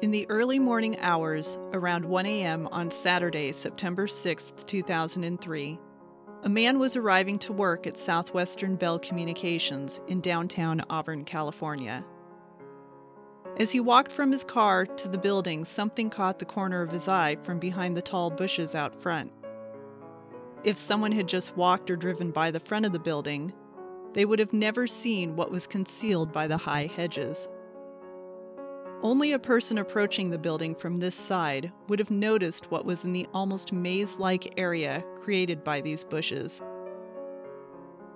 In the early morning hours, around 1 a.m. on Saturday, September 6, 2003, a man was arriving to work at Southwestern Bell Communications in downtown Auburn, California. As he walked from his car to the building, something caught the corner of his eye from behind the tall bushes out front. If someone had just walked or driven by the front of the building, they would have never seen what was concealed by the high hedges. Only a person approaching the building from this side would have noticed what was in the almost maze like area created by these bushes.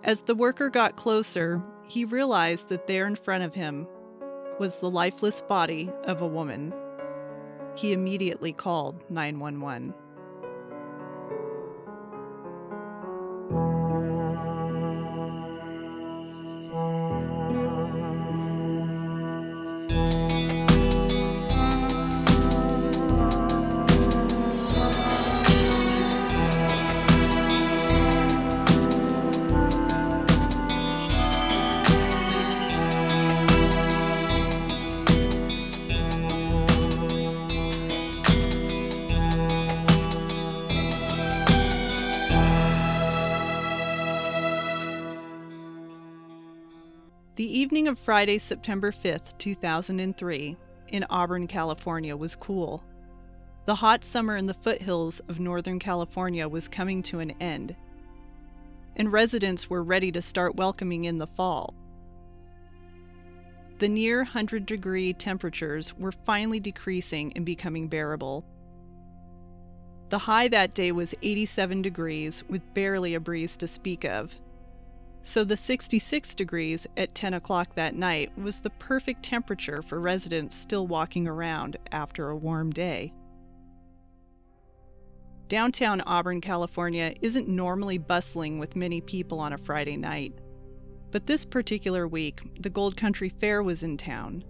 As the worker got closer, he realized that there in front of him was the lifeless body of a woman. He immediately called 911. Friday, September 5th, 2003, in Auburn, California was cool. The hot summer in the foothills of Northern California was coming to an end, and residents were ready to start welcoming in the fall. The near 100 degree temperatures were finally decreasing and becoming bearable. The high that day was 87 degrees with barely a breeze to speak of so the 66 degrees at 10 o'clock that night was the perfect temperature for residents still walking around after a warm day. Downtown Auburn, California isn't normally bustling with many people on a Friday night. But this particular week, the Gold Country Fair was in town,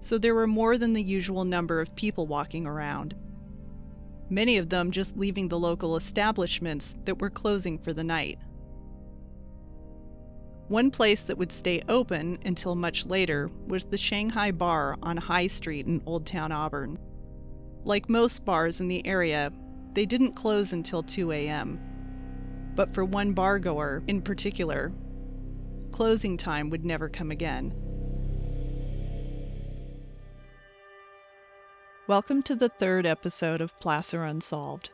so there were more than the usual number of people walking around. Many of them just leaving the local establishments that were closing for the night. One place that would stay open until much later was the Shanghai Bar on High Street in Old Town Auburn. Like most bars in the area, they didn't close until 2 a.m. But for one bargoer in particular, closing time would never come again. Welcome to the third episode of Placer Unsolved.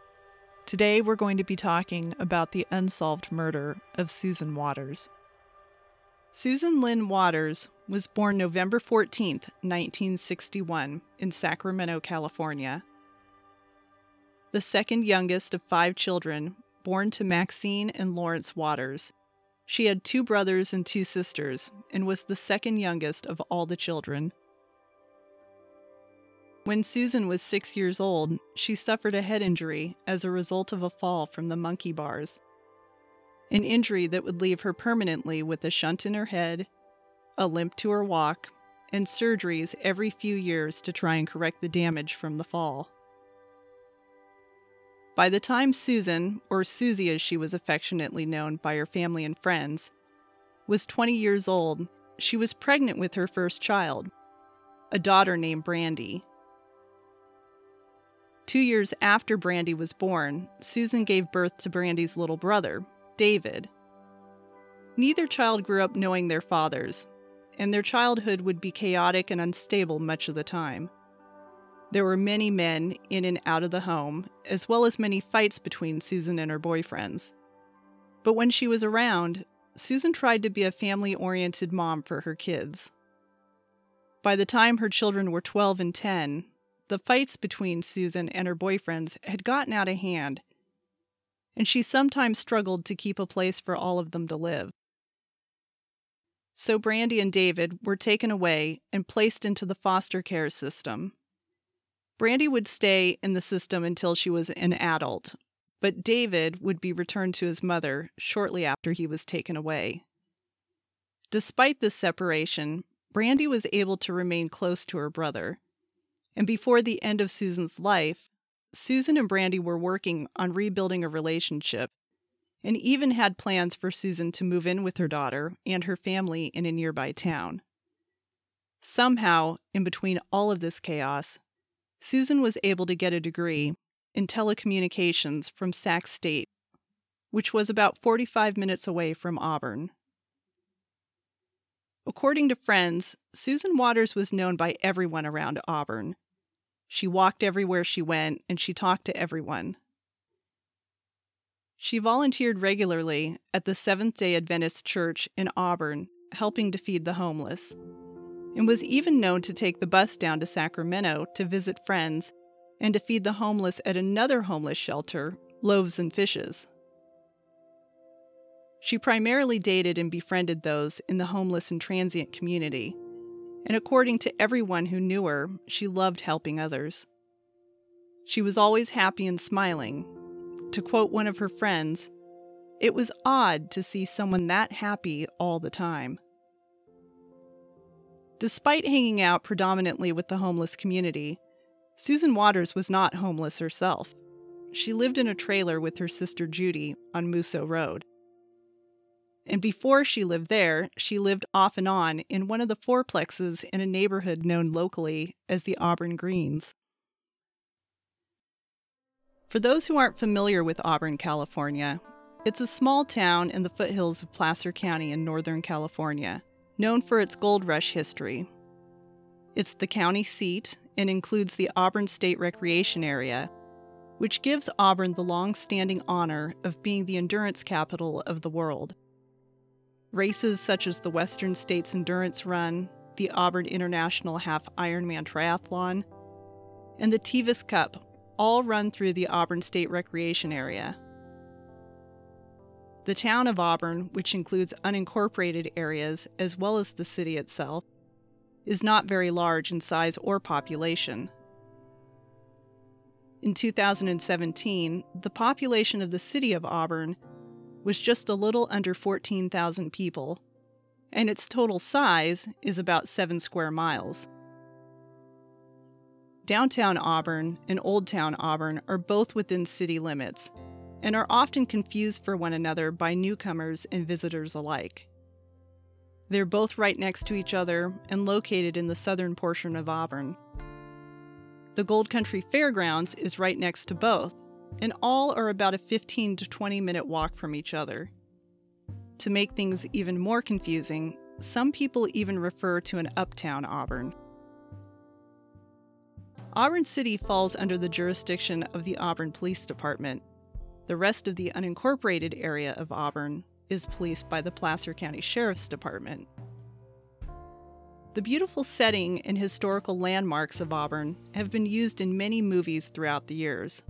Today we're going to be talking about the unsolved murder of Susan Waters. Susan Lynn Waters was born November 14, 1961, in Sacramento, California. The second youngest of five children, born to Maxine and Lawrence Waters. She had two brothers and two sisters, and was the second youngest of all the children. When Susan was six years old, she suffered a head injury as a result of a fall from the monkey bars an injury that would leave her permanently with a shunt in her head, a limp to her walk, and surgeries every few years to try and correct the damage from the fall. By the time Susan, or Susie as she was affectionately known by her family and friends, was 20 years old, she was pregnant with her first child, a daughter named Brandy. Two years after Brandy was born, Susan gave birth to Brandy's little brother, David. Neither child grew up knowing their fathers, and their childhood would be chaotic and unstable much of the time. There were many men in and out of the home, as well as many fights between Susan and her boyfriends. But when she was around, Susan tried to be a family oriented mom for her kids. By the time her children were 12 and 10, the fights between Susan and her boyfriends had gotten out of hand and she sometimes struggled to keep a place for all of them to live. So Brandy and David were taken away and placed into the foster care system. Brandy would stay in the system until she was an adult, but David would be returned to his mother shortly after he was taken away. Despite this separation, Brandy was able to remain close to her brother. And before the end of Susan's life, Susan and Brandy were working on rebuilding a relationship and even had plans for Susan to move in with her daughter and her family in a nearby town. Somehow, in between all of this chaos, Susan was able to get a degree in telecommunications from Sac State, which was about 45 minutes away from Auburn. According to friends, Susan Waters was known by everyone around Auburn. She walked everywhere she went and she talked to everyone. She volunteered regularly at the Seventh day Adventist Church in Auburn, helping to feed the homeless, and was even known to take the bus down to Sacramento to visit friends and to feed the homeless at another homeless shelter, Loaves and Fishes. She primarily dated and befriended those in the homeless and transient community, and according to everyone who knew her, she loved helping others. She was always happy and smiling. To quote one of her friends, it was odd to see someone that happy all the time. Despite hanging out predominantly with the homeless community, Susan Waters was not homeless herself. She lived in a trailer with her sister Judy on Musso Road. And before she lived there, she lived off and on in one of the fourplexes in a neighborhood known locally as the Auburn Greens. For those who aren't familiar with Auburn, California, it's a small town in the foothills of Placer County in Northern California, known for its gold rush history. It's the county seat and includes the Auburn State Recreation Area, which gives Auburn the long standing honor of being the endurance capital of the world. Races such as the Western States Endurance Run, the Auburn International Half Ironman Triathlon, and the Tevis Cup all run through the Auburn State Recreation Area. The town of Auburn, which includes unincorporated areas as well as the city itself, is not very large in size or population. In 2017, the population of the city of Auburn was just a little under 14,000 people, and its total size is about 7 square miles. Downtown Auburn and Old Town Auburn are both within city limits and are often confused for one another by newcomers and visitors alike. They're both right next to each other and located in the southern portion of Auburn. The Gold Country Fairgrounds is right next to both, and all are about a 15 to 20 minute walk from each other. To make things even more confusing, some people even refer to an uptown Auburn. Auburn City falls under the jurisdiction of the Auburn Police Department. The rest of the unincorporated area of Auburn is policed by the Placer County Sheriff's Department. The beautiful setting and historical landmarks of Auburn have been used in many movies throughout the years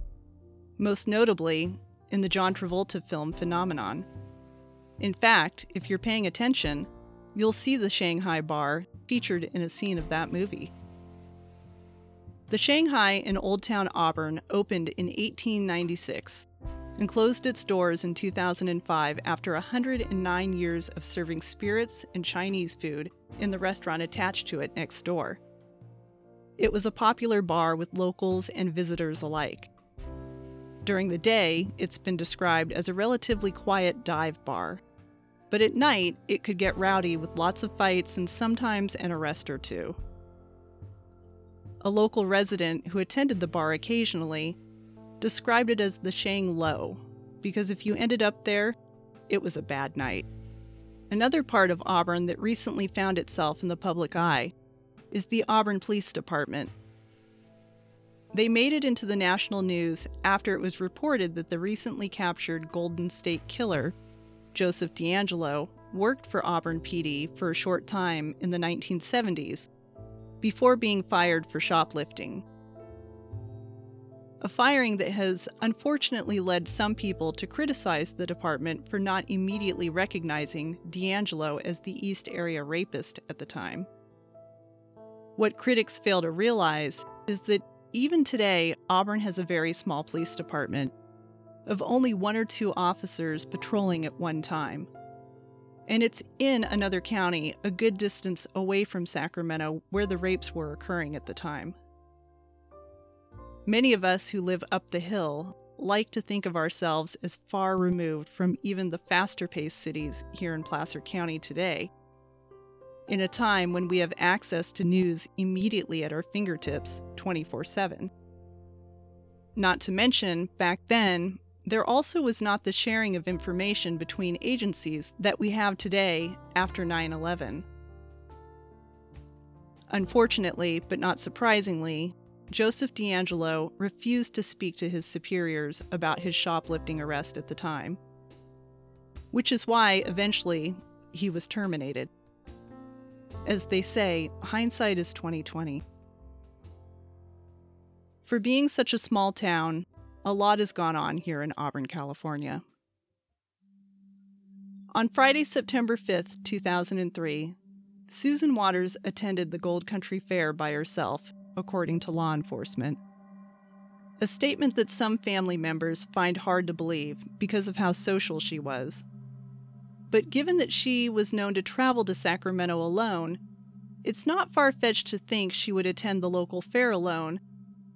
most notably in the John Travolta film Phenomenon. In fact, if you're paying attention, you'll see the Shanghai bar featured in a scene of that movie. The Shanghai in Old Town Auburn opened in 1896 and closed its doors in 2005 after 109 years of serving spirits and Chinese food in the restaurant attached to it next door. It was a popular bar with locals and visitors alike. During the day, it's been described as a relatively quiet dive bar. But at night, it could get rowdy with lots of fights and sometimes an arrest or two. A local resident who attended the bar occasionally described it as the Shang Low, because if you ended up there, it was a bad night. Another part of Auburn that recently found itself in the public eye is the Auburn Police Department, they made it into the national news after it was reported that the recently captured Golden State Killer, Joseph DeAngelo, worked for Auburn PD for a short time in the 1970s before being fired for shoplifting. A firing that has unfortunately led some people to criticize the department for not immediately recognizing DeAngelo as the East Area rapist at the time. What critics fail to realize is that even today, Auburn has a very small police department of only one or two officers patrolling at one time. And it's in another county, a good distance away from Sacramento, where the rapes were occurring at the time. Many of us who live up the hill like to think of ourselves as far removed from even the faster paced cities here in Placer County today. In a time when we have access to news immediately at our fingertips 24 7. Not to mention, back then, there also was not the sharing of information between agencies that we have today after 9 11. Unfortunately, but not surprisingly, Joseph DeAngelo refused to speak to his superiors about his shoplifting arrest at the time, which is why eventually he was terminated. As they say, hindsight is 2020. For being such a small town, a lot has gone on here in Auburn, California. On Friday, September 5th, 2003, Susan Waters attended the Gold Country Fair by herself, according to law enforcement. A statement that some family members find hard to believe because of how social she was. But given that she was known to travel to Sacramento alone, it's not far fetched to think she would attend the local fair alone,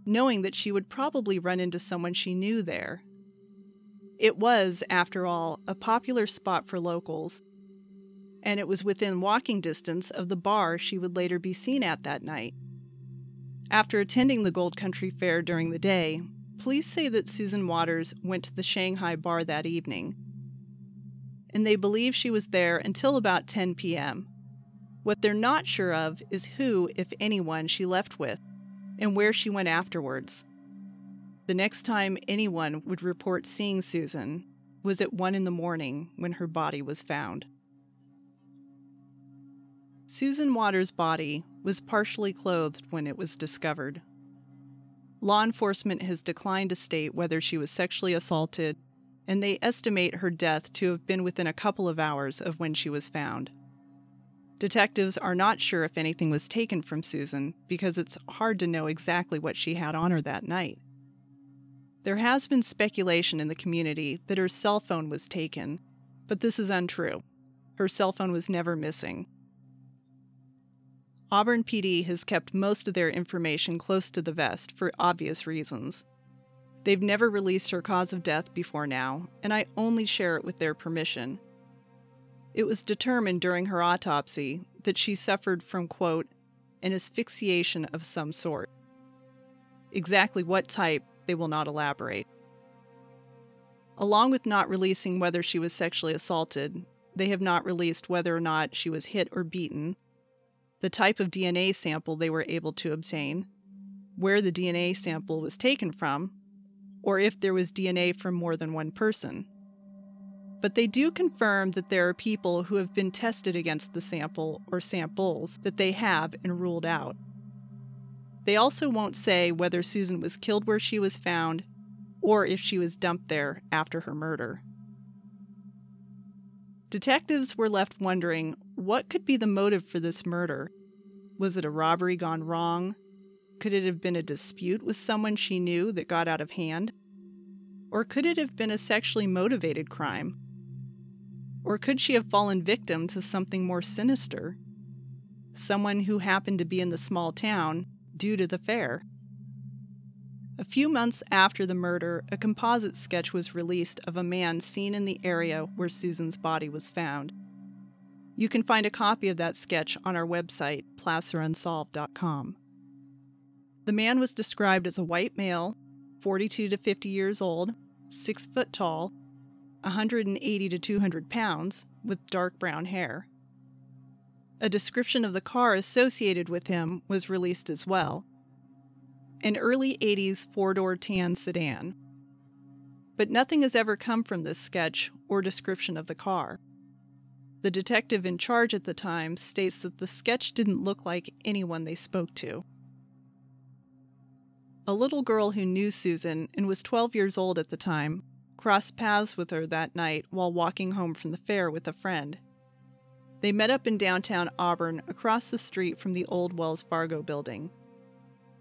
knowing that she would probably run into someone she knew there. It was, after all, a popular spot for locals, and it was within walking distance of the bar she would later be seen at that night. After attending the Gold Country Fair during the day, police say that Susan Waters went to the Shanghai bar that evening, and they believe she was there until about 10 p.m. What they're not sure of is who, if anyone, she left with and where she went afterwards. The next time anyone would report seeing Susan was at 1 in the morning when her body was found. Susan Waters' body was partially clothed when it was discovered. Law enforcement has declined to state whether she was sexually assaulted, and they estimate her death to have been within a couple of hours of when she was found. Detectives are not sure if anything was taken from Susan because it's hard to know exactly what she had on her that night. There has been speculation in the community that her cell phone was taken, but this is untrue. Her cell phone was never missing. Auburn PD has kept most of their information close to the vest for obvious reasons. They've never released her cause of death before now, and I only share it with their permission. It was determined during her autopsy that she suffered from, quote, an asphyxiation of some sort. Exactly what type, they will not elaborate. Along with not releasing whether she was sexually assaulted, they have not released whether or not she was hit or beaten the type of DNA sample they were able to obtain, where the DNA sample was taken from, or if there was DNA from more than one person. But they do confirm that there are people who have been tested against the sample or samples that they have and ruled out. They also won't say whether Susan was killed where she was found or if she was dumped there after her murder. Detectives were left wondering what could be the motive for this murder? Was it a robbery gone wrong? Could it have been a dispute with someone she knew that got out of hand? Or could it have been a sexually motivated crime? Or could she have fallen victim to something more sinister? Someone who happened to be in the small town due to the fair. A few months after the murder, a composite sketch was released of a man seen in the area where Susan's body was found. You can find a copy of that sketch on our website, placerunsolved.com. The man was described as a white male, 42 to 50 years old, 6 foot tall, 180 to 200 pounds, with dark brown hair. A description of the car associated with him was released as well, an early 80s four door tan sedan. But nothing has ever come from this sketch or description of the car. The detective in charge at the time states that the sketch didn't look like anyone they spoke to. A little girl who knew Susan and was 12 years old at the time crossed paths with her that night while walking home from the fair with a friend. They met up in downtown Auburn across the street from the old Wells Fargo building.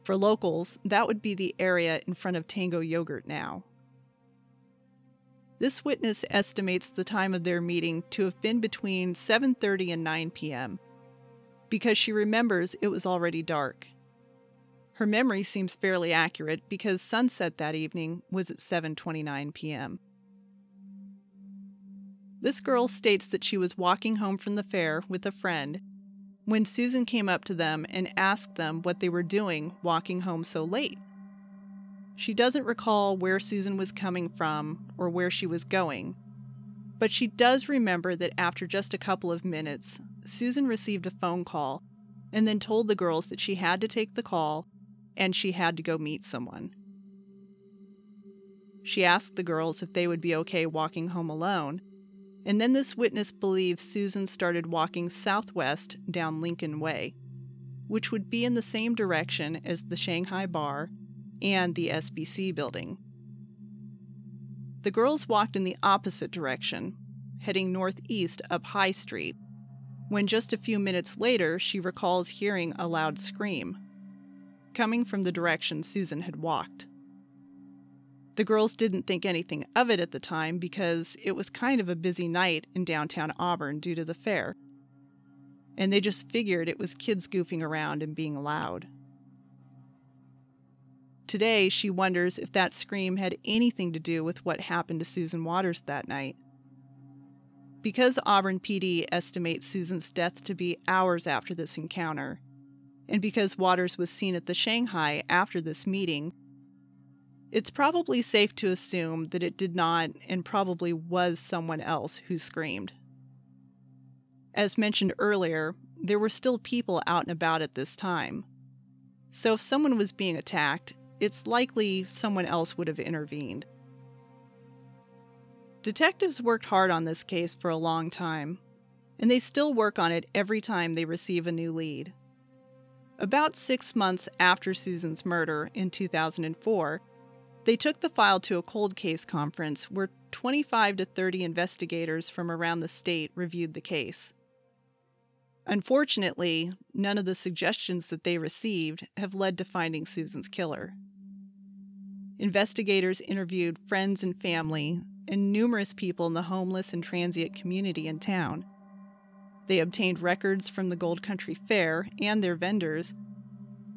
For locals, that would be the area in front of Tango Yogurt now. This witness estimates the time of their meeting to have been between 7:30 and 9 p.m. because she remembers it was already dark. Her memory seems fairly accurate because sunset that evening was at 7:29 p.m. This girl states that she was walking home from the fair with a friend when Susan came up to them and asked them what they were doing walking home so late. She doesn't recall where Susan was coming from or where she was going, but she does remember that after just a couple of minutes, Susan received a phone call and then told the girls that she had to take the call and she had to go meet someone. She asked the girls if they would be okay walking home alone, and then this witness believes Susan started walking southwest down Lincoln Way, which would be in the same direction as the Shanghai Bar and the SBC building. The girls walked in the opposite direction, heading northeast up High Street, when just a few minutes later she recalls hearing a loud scream, coming from the direction Susan had walked. The girls didn't think anything of it at the time because it was kind of a busy night in downtown Auburn due to the fair. And they just figured it was kids goofing around and being loud. Today, she wonders if that scream had anything to do with what happened to Susan Waters that night. Because Auburn PD estimates Susan's death to be hours after this encounter, and because Waters was seen at the Shanghai after this meeting, it's probably safe to assume that it did not and probably was someone else who screamed. As mentioned earlier, there were still people out and about at this time. So if someone was being attacked, it's likely someone else would have intervened. Detectives worked hard on this case for a long time, and they still work on it every time they receive a new lead. About six months after Susan's murder in 2004, they took the file to a cold case conference where 25 to 30 investigators from around the state reviewed the case. Unfortunately, none of the suggestions that they received have led to finding Susan's killer. Investigators interviewed friends and family and numerous people in the homeless and transient community in town. They obtained records from the Gold Country Fair and their vendors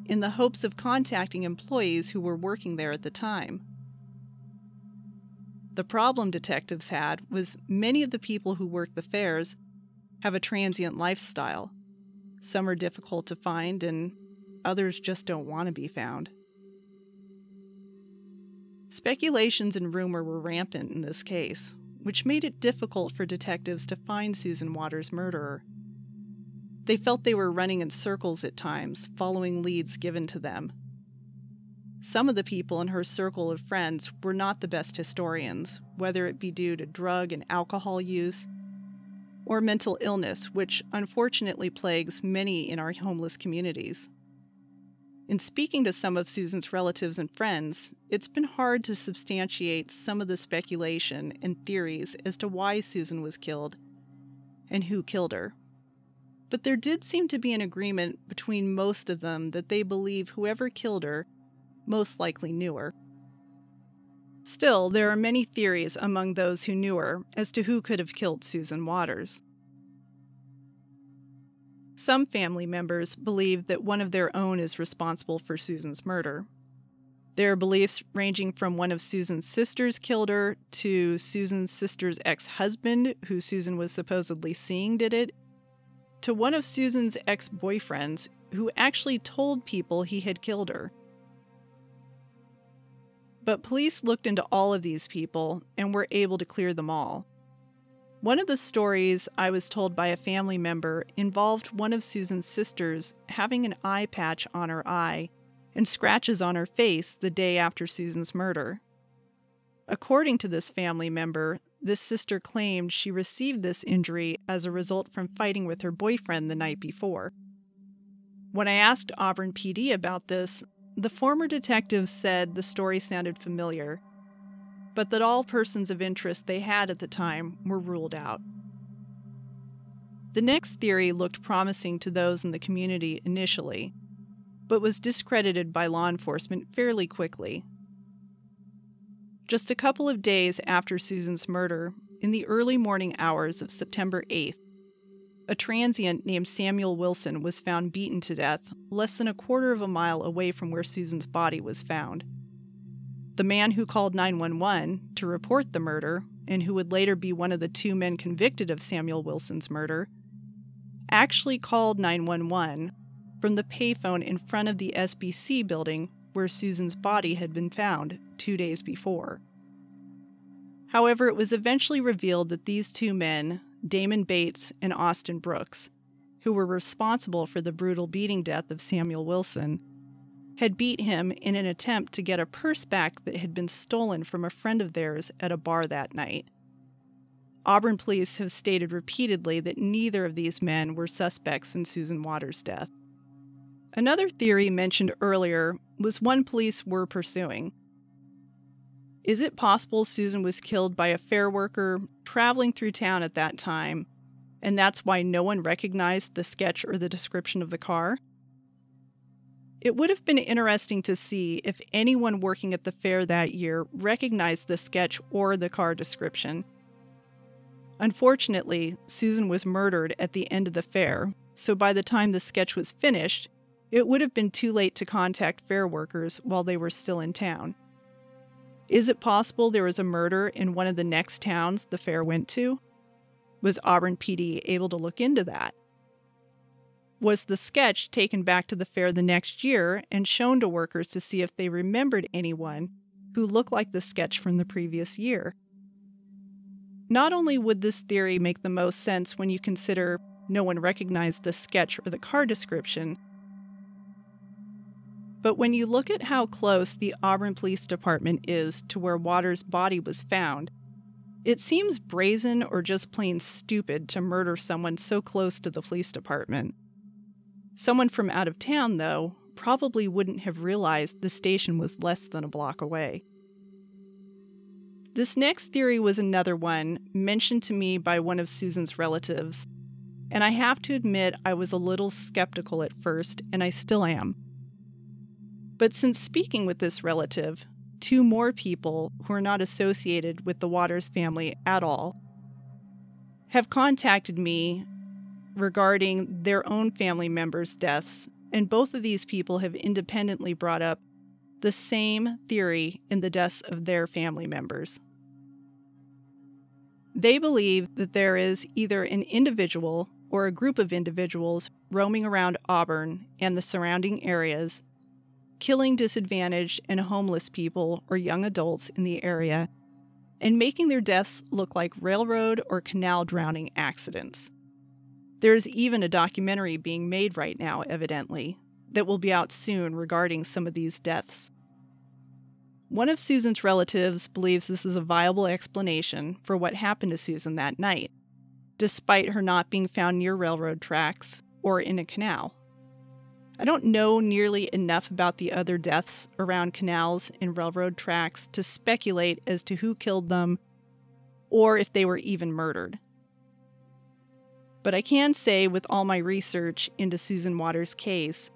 in the hopes of contacting employees who were working there at the time. The problem detectives had was many of the people who work the fairs have a transient lifestyle. Some are difficult to find, and others just don't want to be found. Speculations and rumor were rampant in this case, which made it difficult for detectives to find Susan Waters' murderer. They felt they were running in circles at times, following leads given to them. Some of the people in her circle of friends were not the best historians, whether it be due to drug and alcohol use or mental illness, which unfortunately plagues many in our homeless communities. In speaking to some of Susan's relatives and friends, it's been hard to substantiate some of the speculation and theories as to why Susan was killed and who killed her. But there did seem to be an agreement between most of them that they believe whoever killed her most likely knew her. Still, there are many theories among those who knew her as to who could have killed Susan Waters. Some family members believe that one of their own is responsible for Susan's murder. There are beliefs ranging from one of Susan's sisters killed her to Susan's sister's ex husband, who Susan was supposedly seeing, did it, to one of Susan's ex boyfriends who actually told people he had killed her. But police looked into all of these people and were able to clear them all. One of the stories I was told by a family member involved one of Susan's sisters having an eye patch on her eye and scratches on her face the day after Susan's murder. According to this family member, this sister claimed she received this injury as a result from fighting with her boyfriend the night before. When I asked Auburn PD about this, the former detective said the story sounded familiar but that all persons of interest they had at the time were ruled out. The next theory looked promising to those in the community initially, but was discredited by law enforcement fairly quickly. Just a couple of days after Susan's murder, in the early morning hours of September 8th, a transient named Samuel Wilson was found beaten to death less than a quarter of a mile away from where Susan's body was found. The man who called 911 to report the murder, and who would later be one of the two men convicted of Samuel Wilson's murder, actually called 911 from the payphone in front of the SBC building where Susan's body had been found two days before. However, it was eventually revealed that these two men, Damon Bates and Austin Brooks, who were responsible for the brutal beating death of Samuel Wilson, had beat him in an attempt to get a purse back that had been stolen from a friend of theirs at a bar that night. Auburn police have stated repeatedly that neither of these men were suspects in Susan Waters' death. Another theory mentioned earlier was one police were pursuing. Is it possible Susan was killed by a fair worker traveling through town at that time, and that's why no one recognized the sketch or the description of the car? It would have been interesting to see if anyone working at the fair that year recognized the sketch or the car description. Unfortunately, Susan was murdered at the end of the fair, so by the time the sketch was finished, it would have been too late to contact fair workers while they were still in town. Is it possible there was a murder in one of the next towns the fair went to? Was Auburn PD able to look into that? Was the sketch taken back to the fair the next year and shown to workers to see if they remembered anyone who looked like the sketch from the previous year? Not only would this theory make the most sense when you consider no one recognized the sketch or the car description, but when you look at how close the Auburn Police Department is to where Waters' body was found, it seems brazen or just plain stupid to murder someone so close to the police department. Someone from out of town, though, probably wouldn't have realized the station was less than a block away. This next theory was another one mentioned to me by one of Susan's relatives, and I have to admit I was a little skeptical at first, and I still am. But since speaking with this relative, two more people who are not associated with the Waters family at all have contacted me regarding their own family members' deaths, and both of these people have independently brought up the same theory in the deaths of their family members. They believe that there is either an individual or a group of individuals roaming around Auburn and the surrounding areas killing disadvantaged and homeless people or young adults in the area, and making their deaths look like railroad or canal drowning accidents. There's even a documentary being made right now, evidently, that will be out soon regarding some of these deaths. One of Susan's relatives believes this is a viable explanation for what happened to Susan that night, despite her not being found near railroad tracks or in a canal. I don't know nearly enough about the other deaths around canals and railroad tracks to speculate as to who killed them or if they were even murdered. But I can say, with all my research into Susan Waters' case,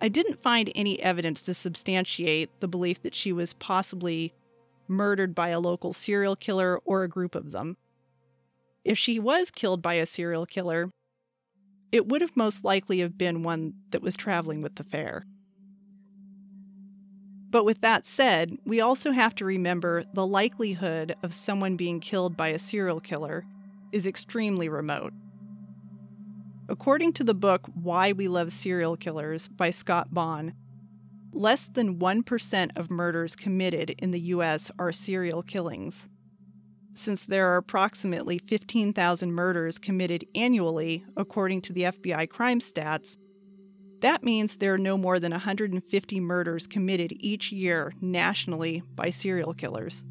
I didn't find any evidence to substantiate the belief that she was possibly murdered by a local serial killer or a group of them. If she was killed by a serial killer, it would have most likely have been one that was traveling with the fair. But with that said, we also have to remember the likelihood of someone being killed by a serial killer is extremely remote. According to the book Why We Love Serial Killers by Scott Bonn, less than 1% of murders committed in the U.S. are serial killings since there are approximately 15,000 murders committed annually, according to the FBI crime stats, that means there are no more than 150 murders committed each year nationally by serial killers.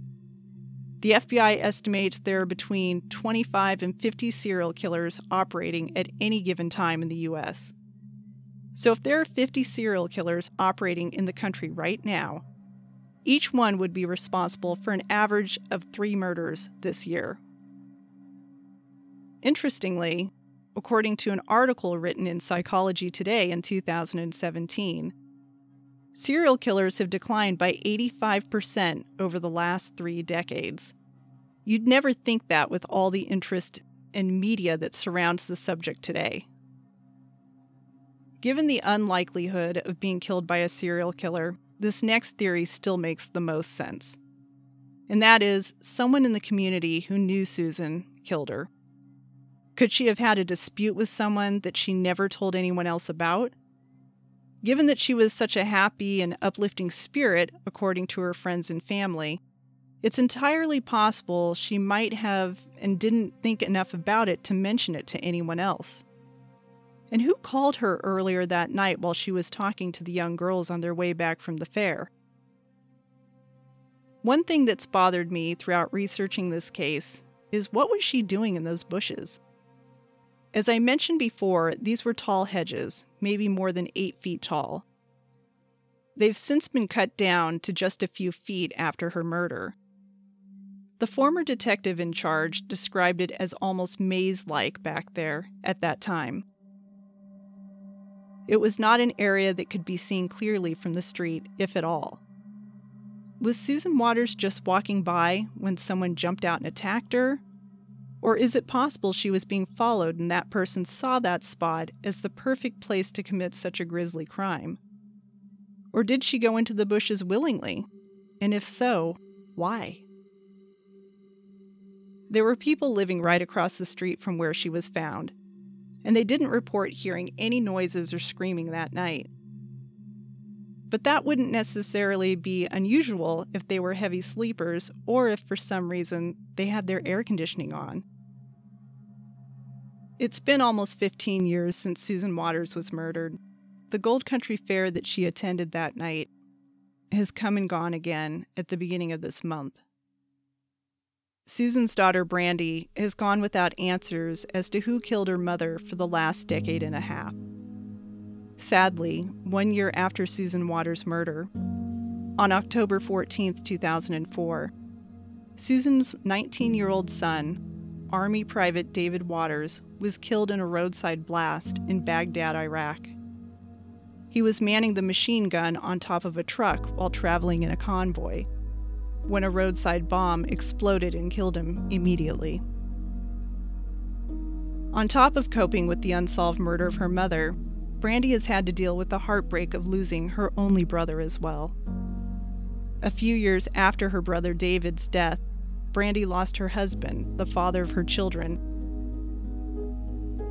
The FBI estimates there are between 25 and 50 serial killers operating at any given time in the U.S. So, if there are 50 serial killers operating in the country right now, each one would be responsible for an average of three murders this year. Interestingly, according to an article written in Psychology Today in 2017, serial killers have declined by 85% over the last three decades. You'd never think that with all the interest and media that surrounds the subject today. Given the unlikelihood of being killed by a serial killer, this next theory still makes the most sense. And that is someone in the community who knew Susan killed her. Could she have had a dispute with someone that she never told anyone else about? Given that she was such a happy and uplifting spirit, according to her friends and family, it's entirely possible she might have and didn't think enough about it to mention it to anyone else. And who called her earlier that night while she was talking to the young girls on their way back from the fair? One thing that's bothered me throughout researching this case is what was she doing in those bushes? As I mentioned before, these were tall hedges, maybe more than eight feet tall. They've since been cut down to just a few feet after her murder. The former detective in charge described it as almost maze like back there at that time. It was not an area that could be seen clearly from the street, if at all. Was Susan Waters just walking by when someone jumped out and attacked her? Or is it possible she was being followed and that person saw that spot as the perfect place to commit such a grisly crime? Or did she go into the bushes willingly? And if so, why? There were people living right across the street from where she was found, and they didn't report hearing any noises or screaming that night. But that wouldn't necessarily be unusual if they were heavy sleepers or if for some reason they had their air conditioning on. It's been almost 15 years since Susan Waters was murdered. The Gold Country Fair that she attended that night has come and gone again at the beginning of this month. Susan's daughter Brandy has gone without answers as to who killed her mother for the last decade and a half. Sadly, one year after Susan Waters' murder, on October 14, 2004, Susan's 19 year old son, Army Private David Waters, was killed in a roadside blast in Baghdad, Iraq. He was manning the machine gun on top of a truck while traveling in a convoy when a roadside bomb exploded and killed him immediately. On top of coping with the unsolved murder of her mother, Brandy has had to deal with the heartbreak of losing her only brother as well. A few years after her brother David's death, Brandy lost her husband, the father of her children.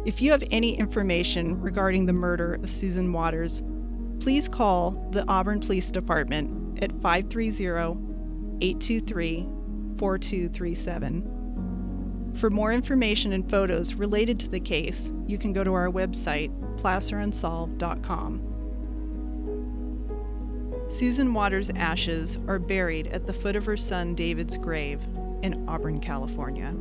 If you have any information regarding the murder of Susan Waters, please call the Auburn Police Department at 530 823 4237. For more information and photos related to the case, you can go to our website, placerunsolved.com. Susan Waters' ashes are buried at the foot of her son David's grave in Auburn, California.